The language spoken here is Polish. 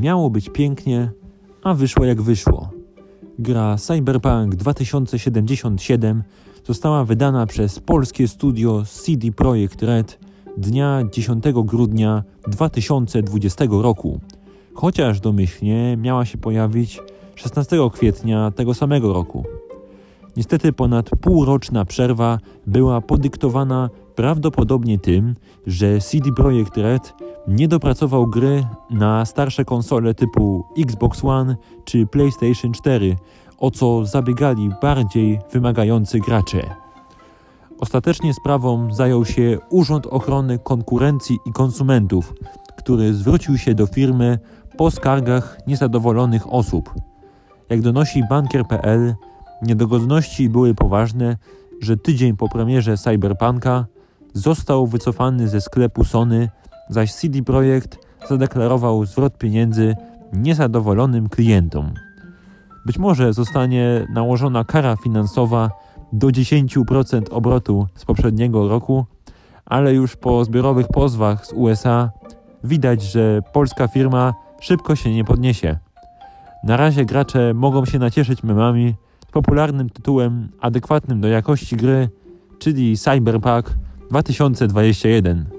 miało być pięknie, a wyszło jak wyszło. Gra Cyberpunk 2077 została wydana przez polskie studio CD Projekt Red dnia 10 grudnia 2020 roku, chociaż domyślnie miała się pojawić 16 kwietnia tego samego roku. Niestety ponad półroczna przerwa była podyktowana prawdopodobnie tym, że CD Projekt Red nie dopracował gry na starsze konsole typu Xbox One czy PlayStation 4, o co zabiegali bardziej wymagający gracze. Ostatecznie sprawą zajął się Urząd Ochrony Konkurencji i Konsumentów, który zwrócił się do firmy po skargach niezadowolonych osób. Jak donosi bankier.pl, niedogodności były poważne, że tydzień po premierze Cyberpunka został wycofany ze sklepu Sony, zaś CD Projekt zadeklarował zwrot pieniędzy niezadowolonym klientom. Być może zostanie nałożona kara finansowa do 10% obrotu z poprzedniego roku, ale już po zbiorowych pozwach z USA widać, że polska firma szybko się nie podniesie. Na razie gracze mogą się nacieszyć memami z popularnym tytułem adekwatnym do jakości gry, czyli Cyberpunk 2021.